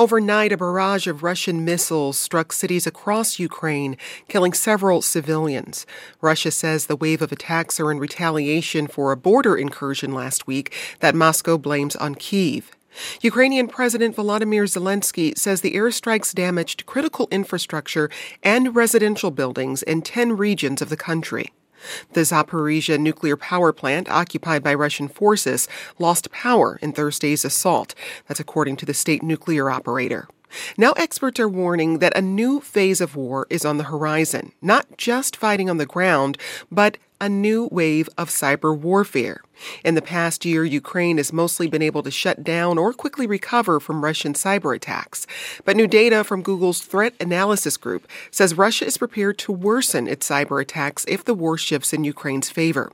Overnight, a barrage of Russian missiles struck cities across Ukraine, killing several civilians. Russia says the wave of attacks are in retaliation for a border incursion last week that Moscow blames on Kiev. Ukrainian President Volodymyr Zelensky says the airstrikes damaged critical infrastructure and residential buildings in 10 regions of the country. The Zaporizhia nuclear power plant, occupied by Russian forces, lost power in Thursday's assault. That's according to the state nuclear operator. Now, experts are warning that a new phase of war is on the horizon, not just fighting on the ground, but a new wave of cyber warfare. In the past year, Ukraine has mostly been able to shut down or quickly recover from Russian cyber attacks. But new data from Google's Threat Analysis Group says Russia is prepared to worsen its cyber attacks if the war shifts in Ukraine's favor.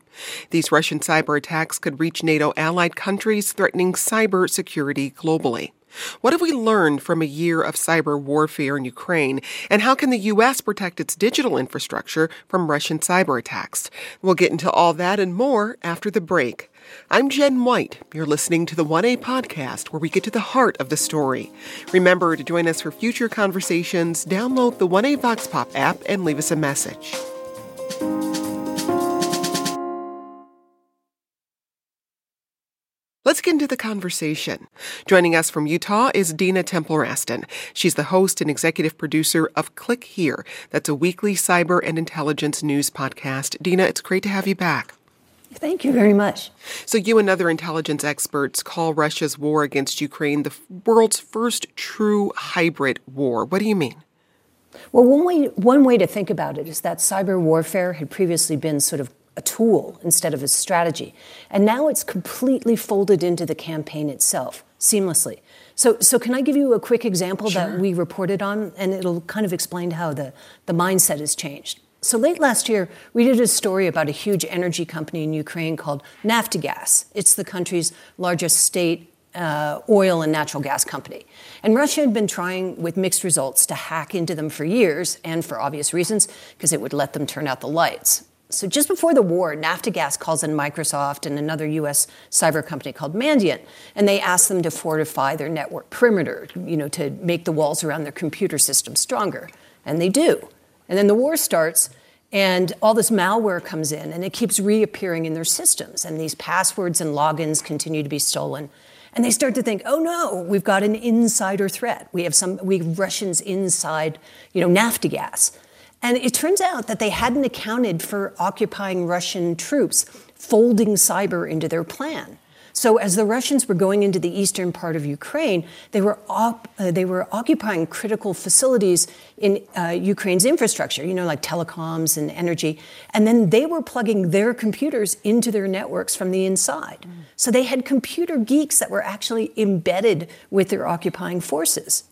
These Russian cyber attacks could reach NATO allied countries, threatening cyber security globally. What have we learned from a year of cyber warfare in Ukraine, and how can the U.S. protect its digital infrastructure from Russian cyber attacks? We'll get into all that and more after the break. I'm Jen White. You're listening to the 1A podcast where we get to the heart of the story. Remember to join us for future conversations, download the 1A Vox Pop app, and leave us a message. Let's get into the conversation. Joining us from Utah is Dina Temple Raston. She's the host and executive producer of Click Here. That's a weekly cyber and intelligence news podcast. Dina, it's great to have you back. Thank you very much. So, you and other intelligence experts call Russia's war against Ukraine the world's first true hybrid war. What do you mean? Well, one way, one way to think about it is that cyber warfare had previously been sort of a tool instead of a strategy. And now it's completely folded into the campaign itself seamlessly. So, so can I give you a quick example sure. that we reported on, and it'll kind of explain how the, the mindset has changed. So late last year, we did a story about a huge energy company in Ukraine called Naftogaz. It's the country's largest state uh, oil and natural gas company. And Russia had been trying, with mixed results, to hack into them for years, and for obvious reasons, because it would let them turn out the lights. So just before the war, Naftogaz calls in Microsoft and another U.S. cyber company called Mandiant, and they ask them to fortify their network perimeter, you know, to make the walls around their computer system stronger. And they do. And then the war starts, and all this malware comes in, and it keeps reappearing in their systems. And these passwords and logins continue to be stolen. And they start to think, oh no, we've got an insider threat. We have some, we have Russians inside, you know, Naftogaz. And it turns out that they hadn't accounted for occupying Russian troops folding cyber into their plan. So as the Russians were going into the eastern part of Ukraine, they were op- uh, they were occupying critical facilities in uh, Ukraine's infrastructure, you know, like telecoms and energy, and then they were plugging their computers into their networks from the inside. Mm. So they had computer geeks that were actually embedded with their occupying forces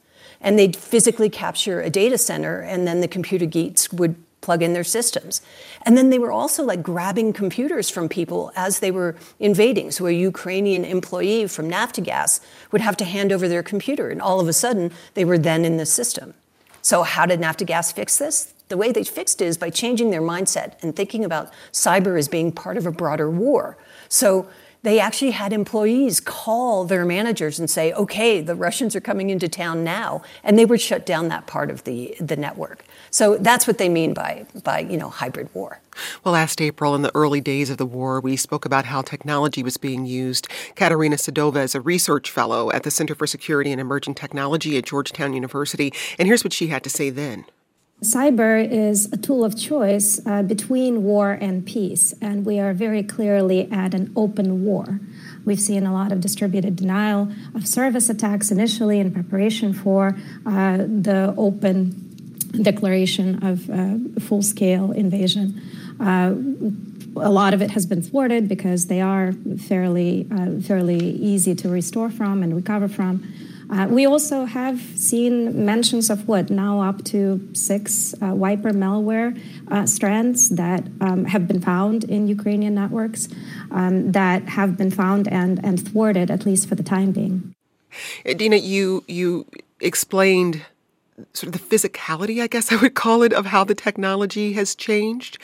and they'd physically capture a data center, and then the computer geeks would plug in their systems. And then they were also like grabbing computers from people as they were invading. So a Ukrainian employee from Naftogaz would have to hand over their computer, and all of a sudden they were then in the system. So how did Naftogaz fix this? The way they fixed it is by changing their mindset and thinking about cyber as being part of a broader war. So they actually had employees call their managers and say, okay, the Russians are coming into town now. And they would shut down that part of the, the network. So that's what they mean by, by you know, hybrid war. Well, last April, in the early days of the war, we spoke about how technology was being used. Katerina Sedova is a research fellow at the Center for Security and Emerging Technology at Georgetown University. And here's what she had to say then. Cyber is a tool of choice uh, between war and peace, and we are very clearly at an open war. We've seen a lot of distributed denial of service attacks initially in preparation for uh, the open declaration of uh, full scale invasion. Uh, a lot of it has been thwarted because they are fairly, uh, fairly easy to restore from and recover from. Uh, we also have seen mentions of what now up to six uh, wiper malware uh, strands that um, have been found in Ukrainian networks um, that have been found and, and thwarted, at least for the time being. Dina, you, you explained sort of the physicality, I guess I would call it, of how the technology has changed.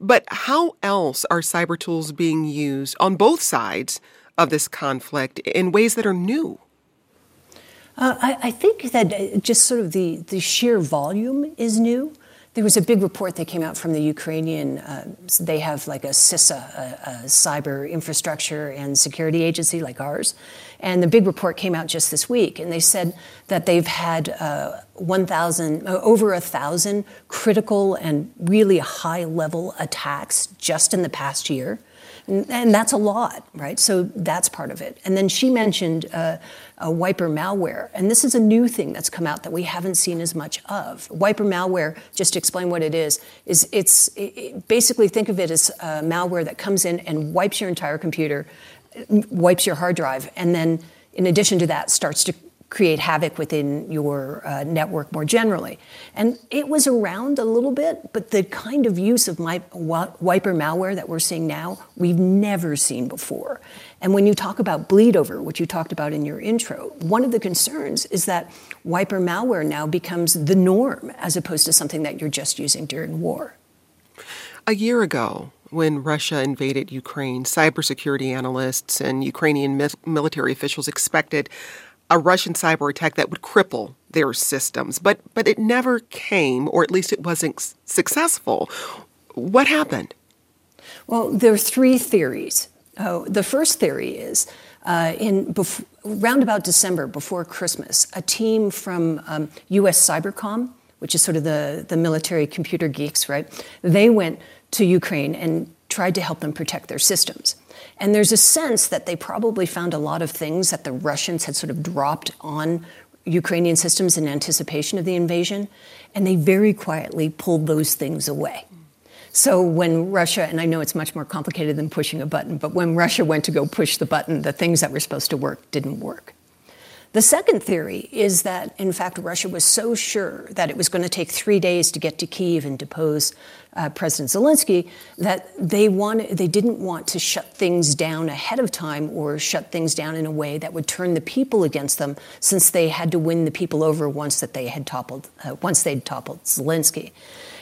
But how else are cyber tools being used on both sides of this conflict in ways that are new? Uh, I, I, think that uh, just sort of the, the sheer volume is new. There was a big report that came out from the Ukrainian. Uh, they have like a CISA, a, a, cyber infrastructure and security agency like ours. And the big report came out just this week. And they said that they've had uh, 1,000, uh, over a 1,000 critical and really high level attacks just in the past year. And, that's a lot, right? So that's part of it. And then she mentioned uh, wiper malware. And this is a new thing that's come out that we haven't seen as much of. Wiper malware, just to explain what it is, is it's it, basically think of it as malware that comes in and wipes your entire computer, wipes your hard drive, and then in addition to that starts to create havoc within your uh, network more generally. And it was around a little bit, but the kind of use of my, wiper malware that we're seeing now, we've never seen before. And when you talk about bleed over, which you talked about in your intro, one of the concerns is that wiper malware now becomes the norm as opposed to something that you're just using during war. A year ago, when Russia invaded Ukraine, cybersecurity analysts and Ukrainian military officials expected a Russian cyber attack that would cripple their systems, but but it never came, or at least it wasn't successful. What happened? Well, there are three theories. Oh, the first theory is uh, in bef- round about December, before Christmas, a team from um, U.S. Cybercom, which is sort of the the military computer geeks, right? They went to Ukraine and tried to help them protect their systems. And there's a sense that they probably found a lot of things that the Russians had sort of dropped on Ukrainian systems in anticipation of the invasion, and they very quietly pulled those things away. So when Russia, and I know it's much more complicated than pushing a button, but when Russia went to go push the button, the things that were supposed to work didn't work. The second theory is that, in fact, Russia was so sure that it was going to take three days to get to Kiev and depose uh, President Zelensky that they wanted, they didn't want to shut things down ahead of time or shut things down in a way that would turn the people against them, since they had to win the people over once that they had toppled, uh, once they'd toppled Zelensky.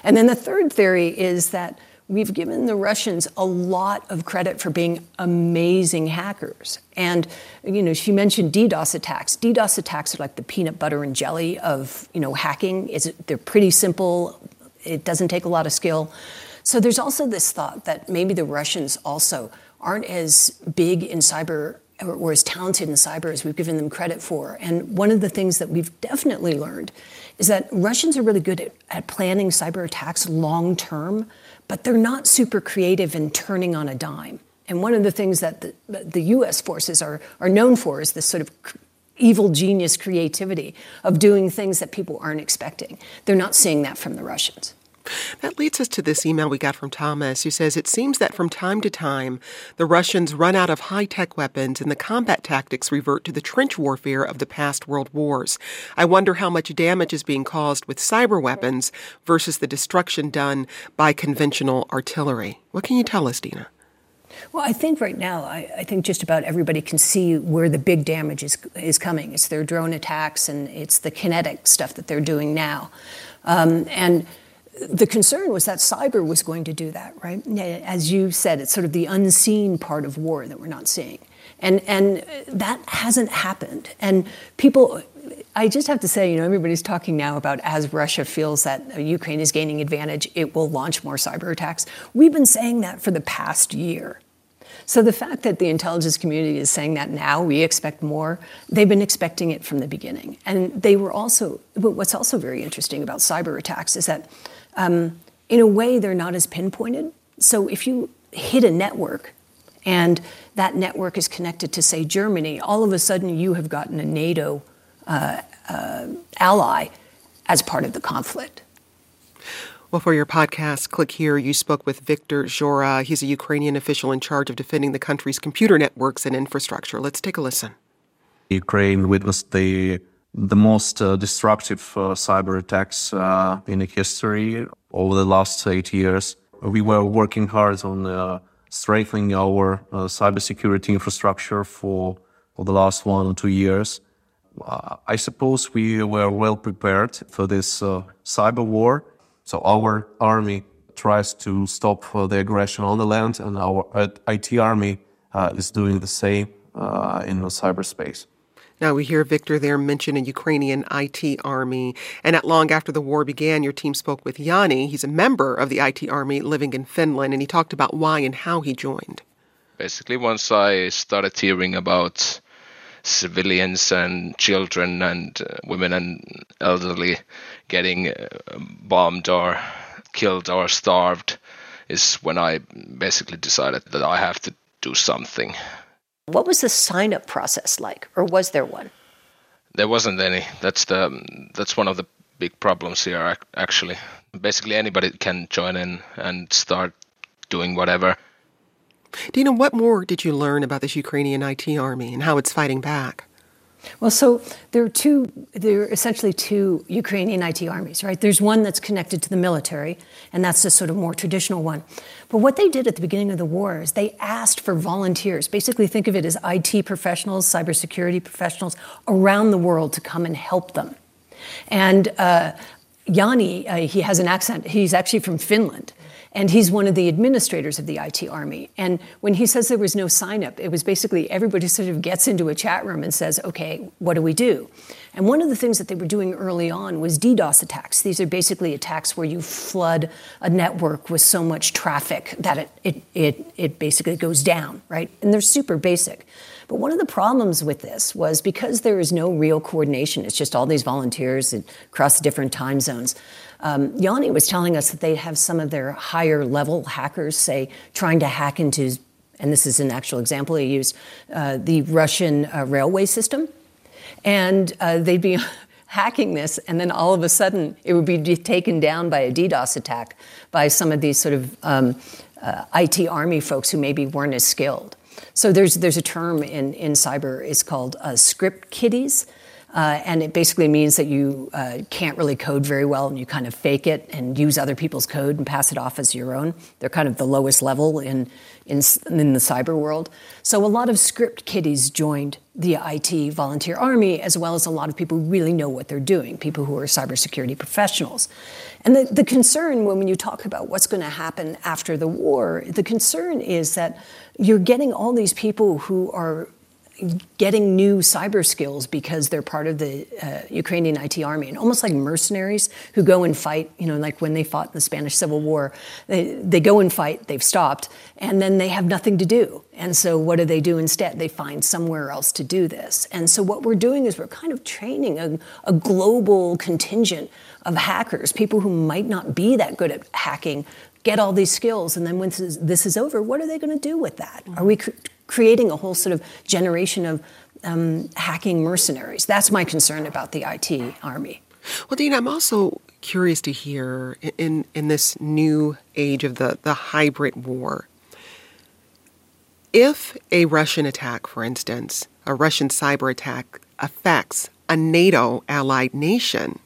And then the third theory is that we've given the Russians a lot of credit for being amazing hackers. And, you know, she mentioned DDoS attacks. DDoS attacks are like the peanut butter and jelly of, you know, hacking. Is they're pretty simple. It doesn't take a lot of skill. So there's also this thought that maybe the Russians also aren't as big in cyber or, as talented in cyber as we've given them credit for. And one of the things that we've definitely learned is that Russians are really good at, at planning cyber attacks long term but they're not super creative in turning on a dime. And one of the things that the, the US forces are, are known for is this sort of evil genius creativity of doing things that people aren't expecting. They're not seeing that from the Russians. That leads us to this email we got from Thomas, who says it seems that from time to time the Russians run out of high tech weapons and the combat tactics revert to the trench warfare of the past world wars. I wonder how much damage is being caused with cyber weapons versus the destruction done by conventional artillery. What can you tell us, Dina? Well, I think right now, I, I, think just about everybody can see where the big damage is, is coming. It's their drone attacks and it's the kinetic stuff that they're doing now. Um, and the concern was that cyber was going to do that, right? As you said, it's sort of the unseen part of war that we're not seeing. And, and that hasn't happened. And people, I just have to say, you know, everybody's talking now about as Russia feels that Ukraine is gaining advantage, it will launch more cyber attacks. We've been saying that for the past year. So the fact that the intelligence community is saying that now, we expect more, they've been expecting it from the beginning. And they were also, what's also very interesting about cyber attacks is that um, in a way, they're not as pinpointed. So if you hit a network and that network is connected to, say, Germany, all of a sudden you have gotten a NATO uh, uh, ally as part of the conflict. Well, for your podcast, click here. You spoke with Viktor Zhora. He's a Ukrainian official in charge of defending the country's computer networks and infrastructure. Let's take a listen. Ukraine witnessed the the most uh, disruptive uh, cyber attacks uh, in history over the last eight years. We were working hard on uh, strengthening our uh, cybersecurity infrastructure for, for the last one or two years. Uh, I suppose we were well prepared for this cyber war. So our army tries to stop the aggression on the land, and our IT army is doing the same in the cyberspace. Now we hear Viktor there mention a Ukrainian IT army. And not long after the war began, your team spoke with Yanni. He's a member of the IT army living in Finland, and he talked about why and how he joined. Basically, once I started hearing about civilians and children and uh, women and elderly getting uh, bombed or killed or starved, is when I basically decided that I have to do something. What was the sign up process like, or was there one? There wasn't any. That's the that's one of the big problems here. Actually, basically anybody can join in and start doing whatever. Dina, what more did you learn about this Ukrainian IT army and how it's fighting back? Well, so there are two, there are essentially two Ukrainian IT armies, right? There's one that's connected to the military, and that's the sort of more traditional one. But what they did at the beginning of the war is they asked for volunteers. Basically, think of it as IT professionals, cybersecurity professionals around the world to come and help them. And uh, Yanni, uh, he has an accent. He's actually from Finland. And he's one of the administrators of the IT Army. And when he says there was no sign up, it was basically everybody sort of gets into a chat room and says, okay, what do we do? And one of the things that they were doing early on was DDoS attacks. These are basically attacks where you flood a network with so much traffic that it, it, it, it basically goes down, right? And they're super basic. But one of the problems with this was because there is no real coordination, it's just all these volunteers across different time zones. Um, Yanni was telling us that they have some of their higher level hackers, say, trying to hack into, and this is an actual example he used, uh, the Russian uh, railway system. And uh, they'd be hacking this, and then all of a sudden it would be taken down by a DDoS attack by some of these sort of um, uh, IT army folks who maybe weren't as skilled. So there's, there's a term in, in cyber, it's called uh, script kiddies. Uh, and it basically means that you uh, can't really code very well and you kind of fake it and use other people's code and pass it off as your own. They're kind of the lowest level in, in, in the cyber world. So a lot of script kiddies joined the IT volunteer army, as well as a lot of people who really know what they're doing, people who are cybersecurity professionals. And the, the concern when you talk about what's going to happen after the war, the concern is that you're getting all these people who are getting new cyber skills because they're part of the uh, Ukrainian IT army, and almost like mercenaries who go and fight. You know, like when they fought in the Spanish Civil War, they, they go and fight. They've stopped, and then they have nothing to do. And so, what do they do instead? They find somewhere else to do this. And so, what we're doing is we're kind of training a, a global contingent of hackers, people who might not be that good at hacking, get all these skills, and then when this is, this is over, what are they going to do with that? Are we creating a whole sort of generation of um, hacking mercenaries? That's my concern about the IT army. Well, Dean, I'm also curious to hear in in this new age of the the hybrid war. If a Russian attack, for instance, a Russian cyber attack affects a NATO allied nation,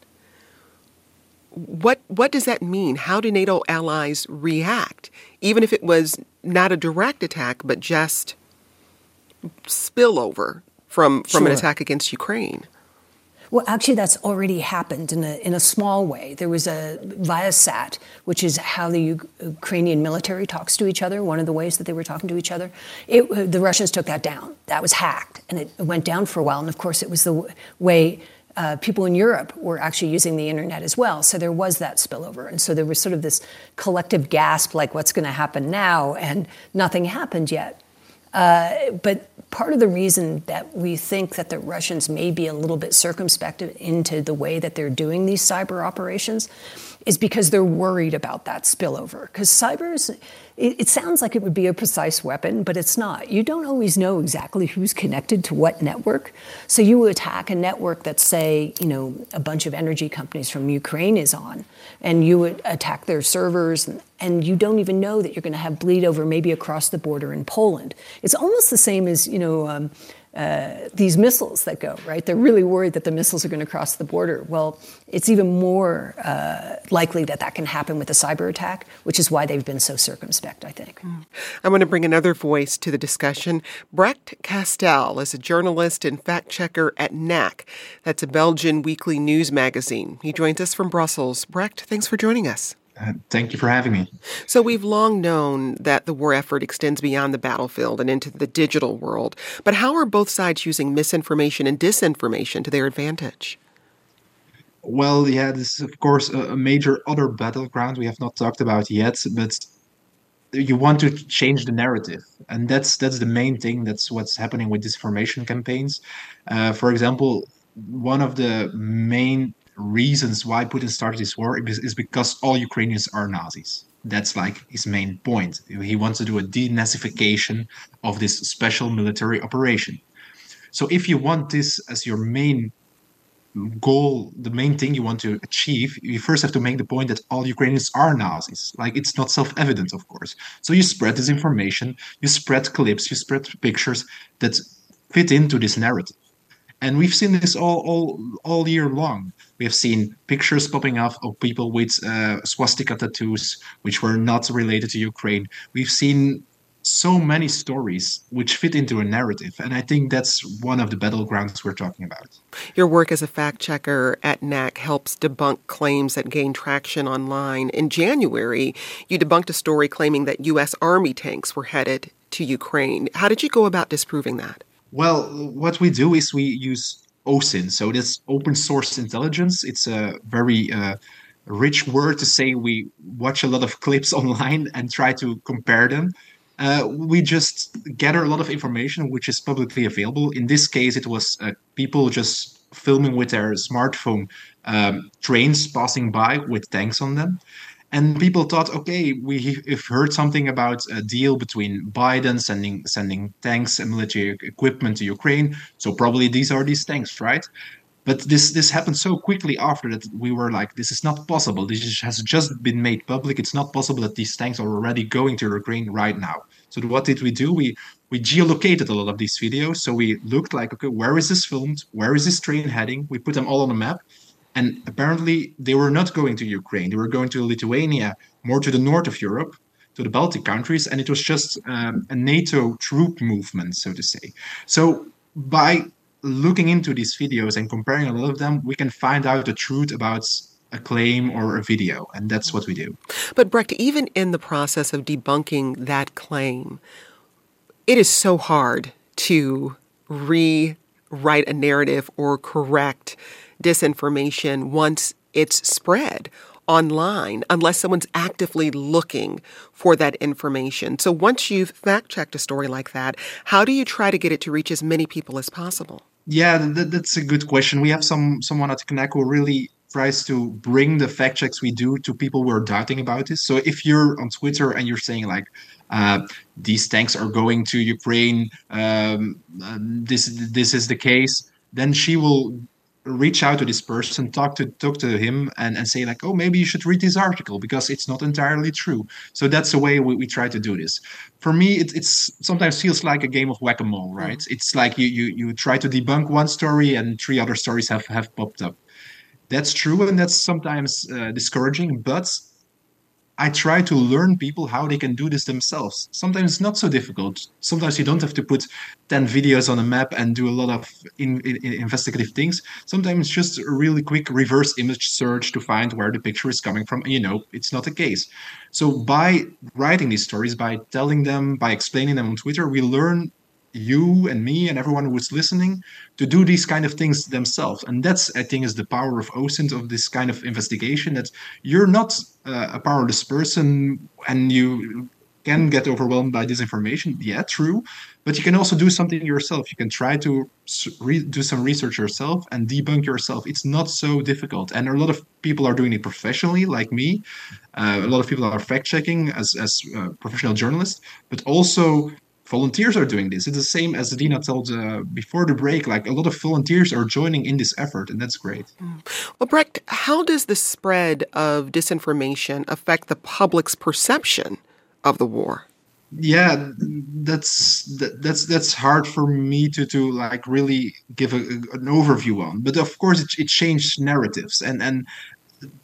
what what does that mean? How do NATO allies react, even if it was not a direct attack, but just spillover from from sure. an attack against Ukraine? Well, actually, that's already happened in a, in a small way. There was a Viasat, which is how the U- Ukrainian military talks to each other, one of the ways that they were talking to each other. It, the Russians took that down. That was hacked, and it went down for a while. And of course, it was the w- way uh, people in Europe were actually using the internet as well. So there was that spillover. And so there was sort of this collective gasp like, what's going to happen now? And nothing happened yet. Uh, but part of the reason that we think that the Russians may be a little bit circumspect into the way that they're doing these cyber operations is because they're worried about that spillover. Because cyber is, it, it, sounds like it would be a precise weapon, but it's not. You don't always know exactly who's connected to what network. So you attack a network that, say, you know, a bunch of energy companies from Ukraine is on, and you would attack their servers, and, and you don't even know that you're going to have bleed over maybe across the border in Poland. It's almost the same as, you know, um, uh, these missiles that go, right? They're really worried that the missiles are going to cross the border. Well, it's even more uh, likely that that can happen with a cyber attack, which is why they've been so circumspect, I think. Mm. I want to bring another voice to the discussion. Brecht Castel is a journalist and fact checker at Knack. That's a Belgian weekly news magazine. He joins us from Brussels. Brecht, thanks for joining us. Uh, thank you for having me. So, we've long known that the war effort extends beyond the battlefield and into the digital world. But how are both sides using misinformation and disinformation to their advantage? Well, yeah, this is, of course, a major other battleground we have not talked about yet, but you want to change the narrative and that's that's the main thing that's what's happening with disinformation campaigns uh, for example one of the main reasons why putin started this war is, because all ukrainians are nazis that's like his main point he wants to do a denazification of this special military operation so if you want this as your main goal, the main thing you want to achieve, you first have to make the point that all Ukrainians are Nazis. Like it's not self-evident, of course. So you spread this information, you spread clips, you spread pictures that fit into this narrative. And we've seen this all all all year long. We have seen pictures popping up of people with uh, swastika tattoos, which were not related to Ukraine. We've seen so many stories which fit into a narrative. And I think that's one of the battlegrounds we're talking about. Your work as a fact checker at Knack helps debunk claims that gain traction online. In January, you debunked a story claiming that U.S. Army tanks were headed to Ukraine. How did you go about disproving that? Well, what we do is we use OSINT. So this open source intelligence. It's a very uh, rich word to say we watch a lot of clips online and try to compare them uh, we just gather a lot of information which is publicly available. In this case, it was uh, people just filming with their smartphone um, trains passing by with tanks on them. And people thought, okay, we have heard something about a deal between Biden sending sending tanks and military equipment to Ukraine. So probably these are these tanks, right? But this this happened so quickly after that we were like, this is not possible. This has just been made public. It's not possible that these tanks are already going to Ukraine right now. So what did we do? We we geolocated a lot of these videos. So we looked like, okay, where is this filmed? Where is this train heading? We put them all on a map. And apparently they were not going to Ukraine. They were going to Lithuania, more to the north of Europe, to the Baltic countries. And it was just um, a NATO troop movement, so to say. So by looking into these videos and comparing a lot of them, we can find out the truth about a claim or a video, and that's what we do. But Brecht, even in the process of debunking that claim, it is so hard to rewrite a narrative or correct disinformation once it's spread online unless someone's actively looking for that information. So once you've fact checked a story like that, how do you try to get it to reach as many people as possible? Yeah, that, that's a good question. We have some someone at who really tries to bring the fact checks we do to people who are doubting about this. So if you're on Twitter and you're saying like uh, these tanks are going to Ukraine, um, uh, this this is the case, then she will reach out to this person, talk to talk to him, and, and say like, oh, maybe you should read this article because it's not entirely true. So that's the way we, we try to do this. For me, it, it's sometimes feels like a game of whack a mole, right? Mm. It's like you, you you try to debunk one story and three other stories have have popped up. That's true, and that's sometimes uh, discouraging. But I try to learn people how they can do this themselves. Sometimes it's not so difficult. Sometimes you don't have to put 10 videos on a map and do a lot of in, in, investigative things. Sometimes it's just a really quick reverse image search to find where the picture is coming from. You know, it's not the case. So by writing these stories, by telling them, by explaining them on Twitter, we learn you and me and everyone who's listening to do these kind of things themselves. And that's i think is the power of osint of this kind of investigation that you're not uh, a powerless person and you can get overwhelmed by disinformation yeah true. But you can also do something yourself. You can try to re- do some research yourself and debunk yourself. It's not so difficult. And a lot of people are doing it professionally like me. Uh, a lot of people are fact checking as, as uh, professional journalists. But also volunteers are doing this. It's the same as Dina told uh, before the break. Like a lot of volunteers are joining in this effort, and that's great. Mm. Well, Brecht, how does the spread of disinformation affect the public's perception of the war? Yeah, that's that, that's that's hard for me to to like really give a, an overview on. But of course, it, it changed narratives, and and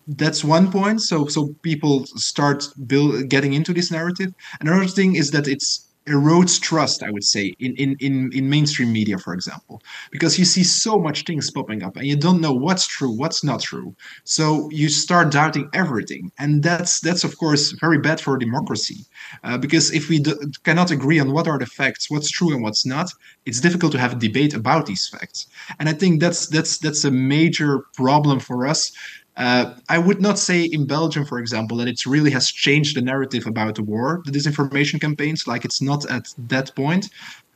that's one point. So so people start build getting into this narrative. Another thing is that it's erodes trust, I would say, in, in, in, in mainstream media, for example, because you see so much things popping up and you don't know what's true, what's not true. So you start doubting everything. And that's, that's of course, very bad for democracy. Uh, because if we do, cannot agree on what are the facts, what's true and what's not, it's difficult to have a debate about these facts. And I think that's, that's, that's a major problem for us uh, I would not say in Belgium, for example, that it really has changed the narrative about the war, the disinformation campaigns, like it's not at that point.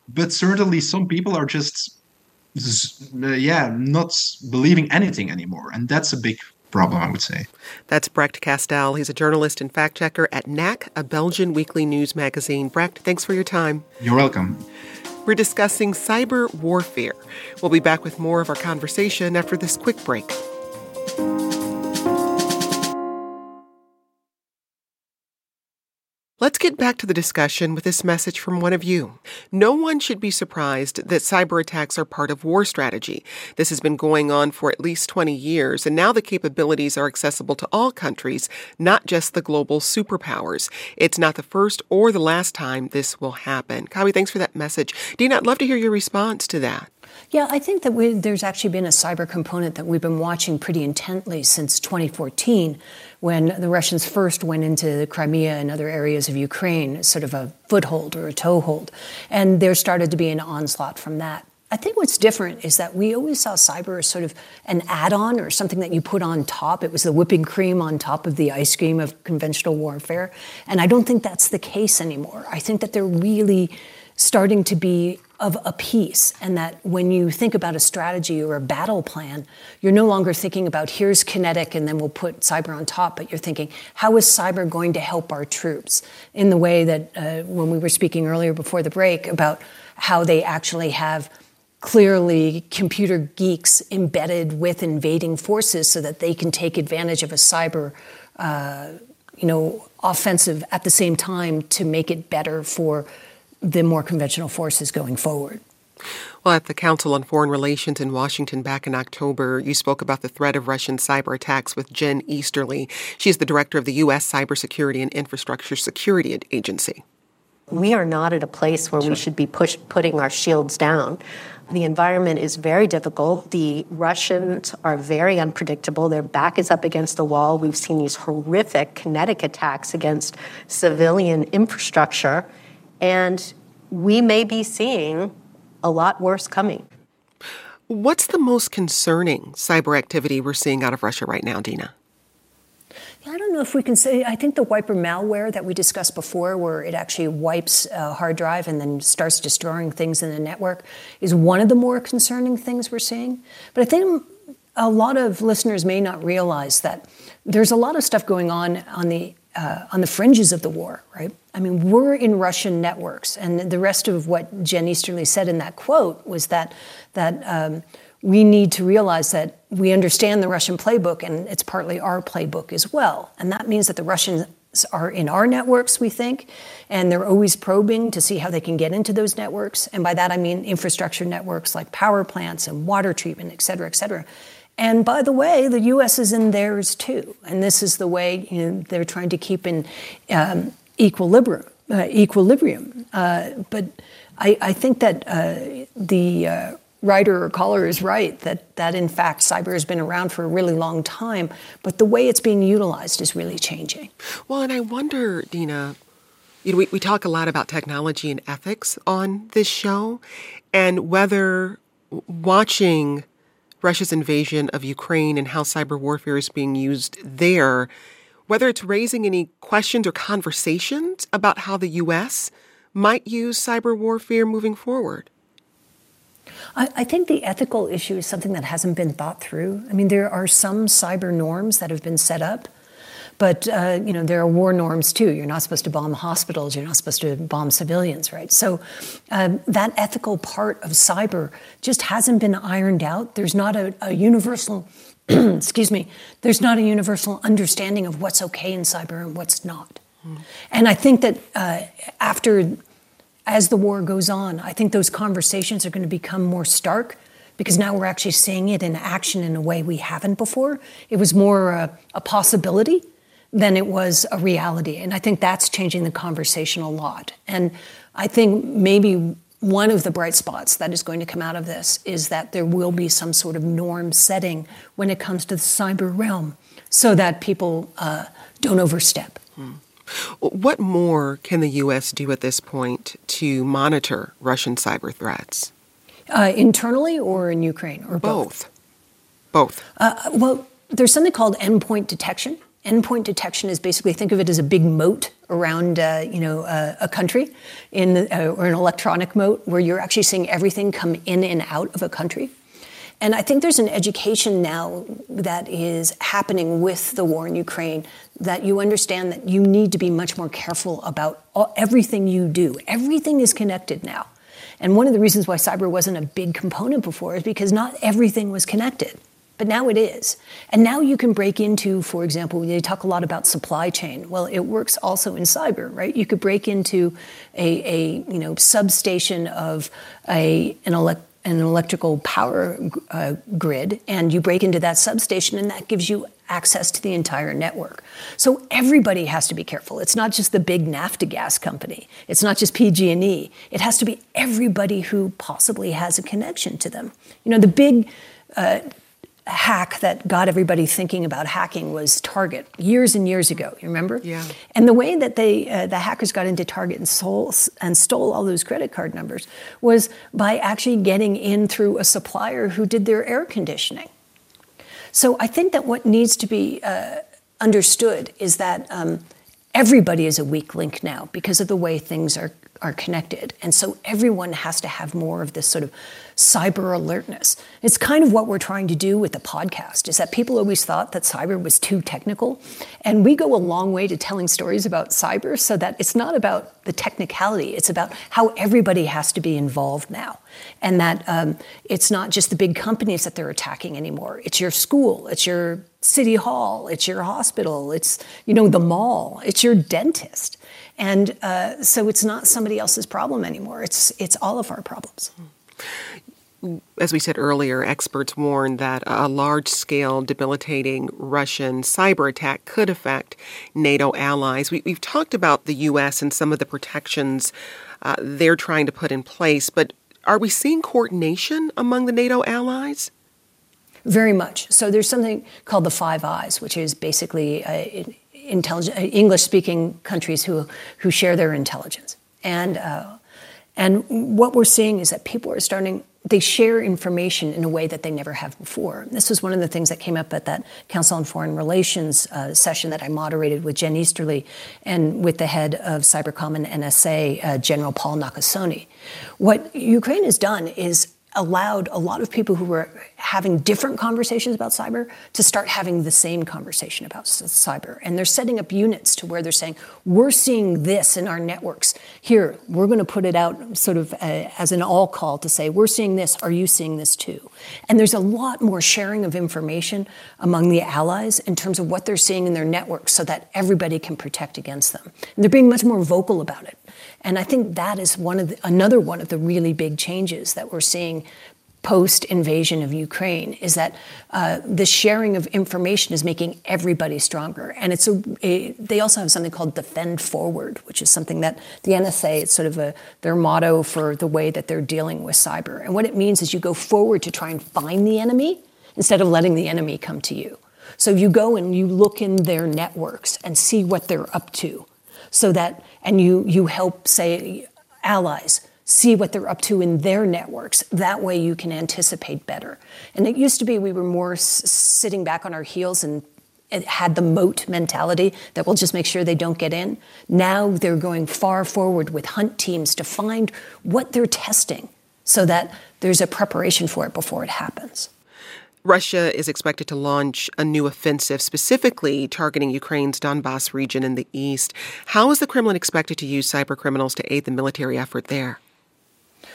But certainly some people are just, uh, yeah, not believing anything anymore. And that's a big problem, I would say. That's Brecht Castel. He's a journalist and fact checker at Knack, a Belgian weekly news magazine. Brecht, thanks for your time. You're welcome. We're discussing cyber warfare. We'll be back with more of our conversation after this quick break. Let's get back to the discussion with this message from one of you. No one should be surprised that cyber attacks are part of war strategy. This has been going on for at least 20 years, and now the capabilities are accessible to all countries, not just the global superpowers. It's not the first or the last time this will happen. Kawi, thanks for that message. Dina, I'd love to hear your response to that. Yeah, I think that we, there's actually been a cyber component that we've been watching pretty intently since 2014 when the Russians first went into Crimea and other areas of Ukraine, sort of a foothold or a toehold. And there started to be an onslaught from that. I think what's different is that we always saw cyber as sort of an add on or something that you put on top. It was the whipping cream on top of the ice cream of conventional warfare. And I don't think that's the case anymore. I think that they're really starting to be of a piece, and that when you think about a strategy or a battle plan, you're no longer thinking about here's kinetic and then we'll put cyber on top, but you're thinking how is cyber going to help our troops? In the way that uh, when we were speaking earlier before the break about how they actually have clearly computer geeks embedded with invading forces so that they can take advantage of a cyber uh, you know offensive at the same time to make it better for the more conventional forces going forward. Well, at the Council on Foreign Relations in Washington back in October, you spoke about the threat of Russian cyber attacks with Jen Easterly. She's the director of the U.S. Cybersecurity and Infrastructure Security Agency. We are not at a place where we should be push, putting our shields down. The environment is very difficult. The Russians are very unpredictable. Their back is up against the wall. We've seen these horrific kinetic attacks against civilian infrastructure and we may be seeing a lot worse coming. What's the most concerning cyber activity we're seeing out of Russia right now, Dina? I don't know if we can say. I think the wiper malware that we discussed before, where it actually wipes a hard drive and then starts destroying things in the network, is one of the more concerning things we're seeing. But I think a lot of listeners may not realize that there's a lot of stuff going on on the uh, on the fringes of the war, right? I mean, we're in Russian networks, and the rest of what Jen Easterly said in that quote was that that um, we need to realize that we understand the Russian playbook, and it's partly our playbook as well, and that means that the Russians are in our networks, we think, and they're always probing to see how they can get into those networks, and by that I mean infrastructure networks like power plants and water treatment, et cetera, et cetera. And by the way, the U.S. is in theirs too. And this is the way you know, they're trying to keep in um, equilibrium. Uh, equilibrium. Uh, but I, I, think that uh, the uh, writer or caller is right that, that in fact cyber has been around for a really long time, but the way it's being utilized is really changing. Well, and I wonder, Dina, you know, we, we talk a lot about technology and ethics on this show, and whether watching Russia's invasion of Ukraine and how cyber warfare is being used there, whether it's raising any questions or conversations about how the U.S. might use cyber warfare moving forward. I, I, think the ethical issue is something that hasn't been thought through. I mean, there are some cyber norms that have been set up but uh, you know there are war norms too. You're not supposed to bomb hospitals. You're not supposed to bomb civilians, right? So um, that ethical part of cyber just hasn't been ironed out. There's not a, a universal excuse me, there's not a universal understanding of what's okay in cyber and what's not. And I think that uh, after, as the war goes on, I think those conversations are going to become more stark because now we're actually seeing it in action in a way we haven't before. It was more a, a possibility than it was a reality. And I think that's changing the conversation a lot. And I think maybe one of the bright spots that is going to come out of this is that there will be some sort of norm setting when it comes to the cyber realm so that people uh, don't overstep. Hmm. What more can the U.S. do at this point to monitor Russian cyber threats? Uh, internally or in Ukraine or both? Both. both. Uh, well, there's something called endpoint detection. Endpoint detection is basically think of it as a big moat around, uh, you know, uh, a country, in the, uh, or an electronic moat where you're actually seeing everything come in and out of a country. And I think there's an education now that is happening with the war in Ukraine that you understand that you need to be much more careful about all, everything you do. Everything is connected now. And one of the reasons why cyber wasn't a big component before is because not everything was connected but now it is. And now you can break into, for example, they talk a lot about supply chain. Well, it works also in cyber, right? You could break into a, a you know substation of a an an electrical power uh, grid and you break into that substation and that gives you access to the entire network. So everybody has to be careful. It's not just the big Naftogaz company. It's not just PG&E. It has to be everybody who possibly has a connection to them. You know, the big uh, hack that got everybody thinking about hacking was Target years and years ago. You remember? Yeah. And the way that they uh, the hackers got into Target and stole and stole all those credit card numbers was by actually getting in through a supplier who did their air conditioning. So I think that what needs to be uh, understood is that um, everybody is a weak link now because of the way things are are connected. And so everyone has to have more of this sort of cyber alertness. It's kind of what we're trying to do with the podcast is that people always thought that cyber was too technical. And we go a long way to telling stories about cyber so that it's not about the technicality, it's about how everybody has to be involved now. And that um, it's not just the big companies that they're attacking anymore. It's your school, it's your city hall, it's your hospital, it's you know the mall, it's your dentist. And uh, so it's not somebody else's problem anymore. It's, it's all of our problems. As we said earlier, experts warn that a large scale debilitating Russian cyber attack could affect NATO allies. We, have talked about the U.S. and some of the protections uh, they're trying to put in place, but are we seeing coordination among the NATO allies? Very much. So there's something called the Five Eyes, which is basically uh, uh, English-speaking countries who who share their intelligence, and uh, and what we're seeing is that people are starting. They share information in a way that they never have before. This was one of the things that came up at that Council on Foreign Relations uh, session that I moderated with Jen Easterly and with the head of Cybercom and NSA, uh, General Paul Nakasone. What Ukraine has done is allowed a lot of people who were having different conversations about cyber to start having the same conversation about cyber. And they're setting up units to where they're saying, we're seeing this in our networks. Here, we're going to put it out sort of uh, as an all call to say, we're seeing this. Are you seeing this too? And there's a lot more sharing of information among the allies in terms of what they're seeing in their networks so that everybody can protect against them. And they're being much more vocal about it. And I think that is one of the, another one of the really big changes that we're seeing post invasion of Ukraine is that uh, the sharing of information is making everybody stronger. And it's a, a, they also have something called defend forward, which is something that the NSA, it's sort of a, their motto for the way that they're dealing with cyber. And what it means is you go forward to try and find the enemy instead of letting the enemy come to you. So you go and you look in their networks and see what they're up to so that, and you, you help, say, allies see what they're up to in their networks. That way you can anticipate better. And it used to be we were more s- sitting back on our heels and it had the moat mentality that we'll just make sure they don't get in. Now they're going far forward with hunt teams to find what they're testing so that there's a preparation for it before it happens. Russia is expected to launch a new offensive specifically targeting Ukraine's Donbass region in the east. How is the Kremlin expected to use cyber criminals to aid the military effort there?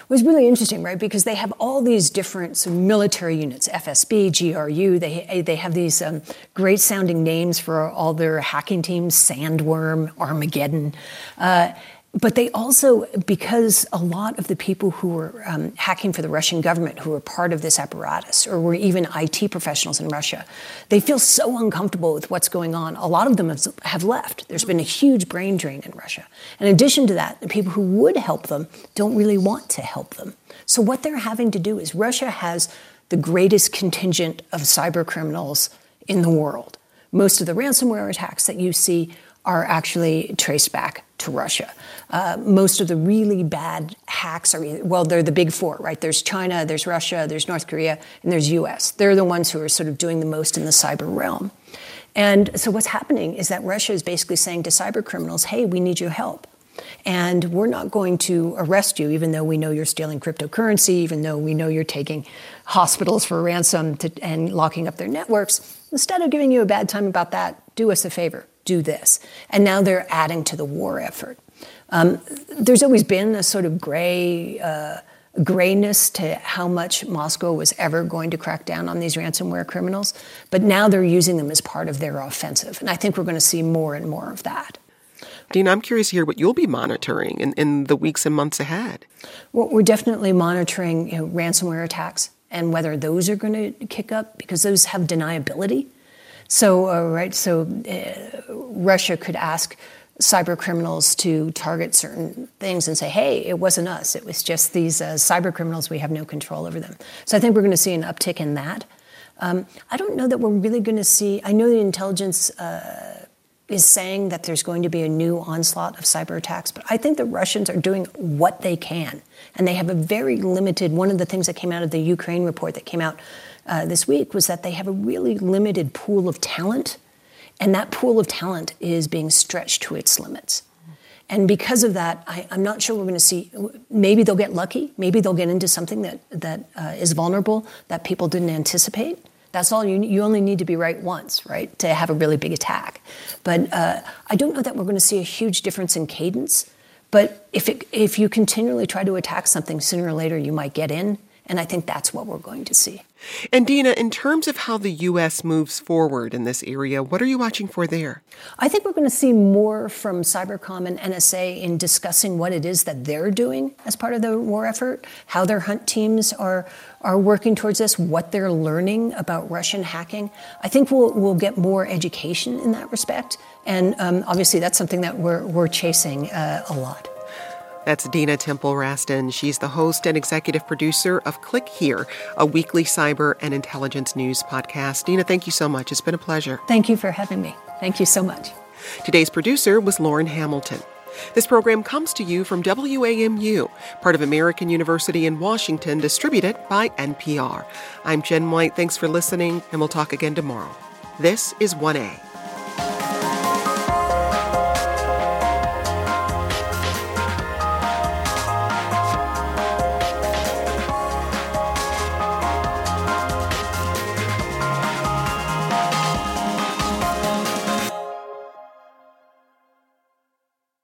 Was really interesting, right? Because they have all these different military units, FSB, GRU. They, they have these um, great sounding names for all their hacking teams, Sandworm, Armageddon. Uh, but they also, because a lot of the people who were um, hacking for the Russian government, who were part of this apparatus, or were even IT professionals in Russia, they feel so uncomfortable with what's going on. A lot of them have, have left. There's been a huge brain drain in Russia. In addition to that, the people who would help them don't really want to help them. So what they're having to do is Russia has the greatest contingent of cyber criminals in the world. Most of the ransomware attacks that you see are actually traced back to Russia. Uh, most of the really bad hacks are, well, they're the big four, right? There's China, there's Russia, there's North Korea, and there's US. They're the ones who are sort of doing the most in the cyber realm. And so what's happening is that Russia is basically saying to cyber criminals, hey, we need your help. And we're not going to arrest you, even though we know you're stealing cryptocurrency, even though we know you're taking hospitals for ransom to, and locking up their networks. Instead of giving you a bad time about that, do us a favor, do this. And now they're adding to the war effort. Um, there's always been a sort of gray. Uh, grayness to how much Moscow was ever going to crack down on these ransomware criminals, but now they're using them as part of their offensive. And I think we're going to see more and more of that. Dina, I'm curious to hear what you'll be monitoring in, in the weeks and months ahead. Well, we're definitely monitoring you know, ransomware attacks and whether those are going to kick up because those have deniability. So, uh, right, so uh, Russia could ask cyber criminals to target certain things and say, hey, it wasn't us. It was just these uh, cyber criminals. We have no control over them. So I think we're going to see an uptick in that. Um, I don't know that we're really going to see, I know the intelligence uh, is saying that there's going to be a new onslaught of cyber attacks, but I think the Russians are doing what they can. And they have a very limited, one of the things that came out of the Ukraine report that came out uh, this week was that they have a really limited pool of talent and that pool of talent is being stretched to its limits. And because of that, I, am not sure we're going to see. Maybe they'll get lucky. Maybe they'll get into something that that uh, is vulnerable that people didn't anticipate. That's all you. You only need to be right once, right, to have a really big attack. But uh, I don't know that we're going to see a huge difference in cadence. But if it, if you continually try to attack something, sooner or later you might get in. And I think that's what we're going to see. And Dina, in terms of how the U.S. moves forward in this area, what are you watching for there? I think we're going to see more from Cybercom and NSA in discussing what it is that they're doing as part of the war effort, how their hunt teams are are working towards this, what they're learning about Russian hacking. I think we'll we'll get more education in that respect, and um, obviously that's something that we're we're chasing uh, a lot. That's Dina Temple Raston. She's the host and executive producer of Click Here, a weekly cyber and intelligence news podcast. Dina, thank you so much. It's been a pleasure. Thank you for having me. Thank you so much. Today's producer was Lauren Hamilton. This program comes to you from WAMU, part of American University in Washington, distributed by NPR. I'm Jen White. Thanks for listening, and we'll talk again tomorrow. This is 1A.